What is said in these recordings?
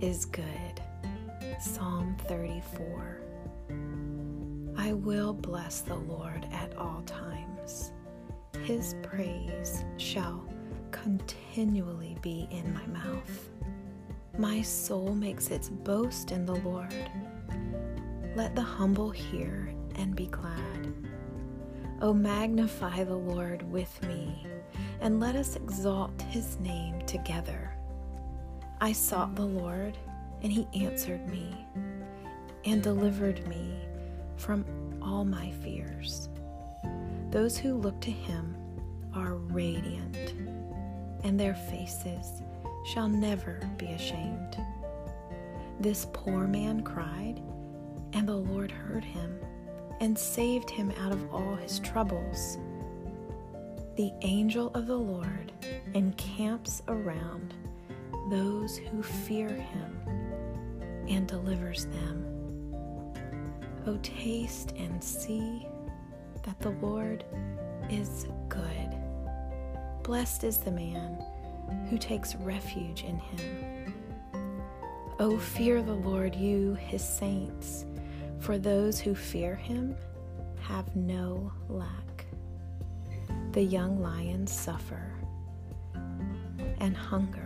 is good. Psalm 34. I will bless the Lord at all times. His praise shall continually be in my mouth. My soul makes its boast in the Lord. Let the humble hear and be glad. O magnify the Lord with me, and let us exalt his name together. I sought the Lord, and he answered me, and delivered me from all my fears. Those who look to him are radiant, and their faces shall never be ashamed. This poor man cried, and the Lord heard him and saved him out of all his troubles. The angel of the Lord encamps around those who fear him and delivers them. O taste and see that the Lord is good. Blessed is the man who takes refuge in him. O fear the Lord, you, his saints, for those who fear him have no lack. The young lions suffer and hunger,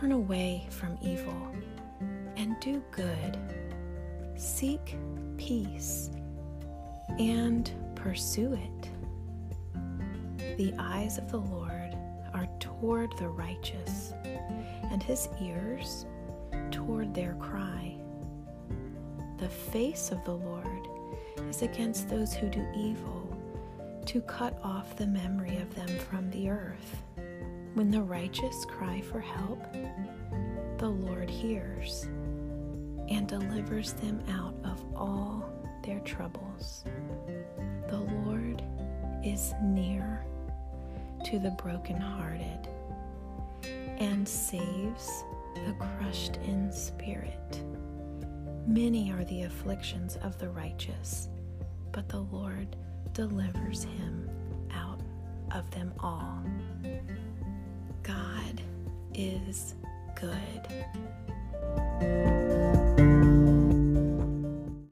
Turn away from evil and do good. Seek peace and pursue it. The eyes of the Lord are toward the righteous, and his ears toward their cry. The face of the Lord is against those who do evil, to cut off the memory of them from the earth. When the righteous cry for help, the Lord hears and delivers them out of all their troubles. The Lord is near to the brokenhearted and saves the crushed in spirit. Many are the afflictions of the righteous, but the Lord delivers him out of them all. God is good.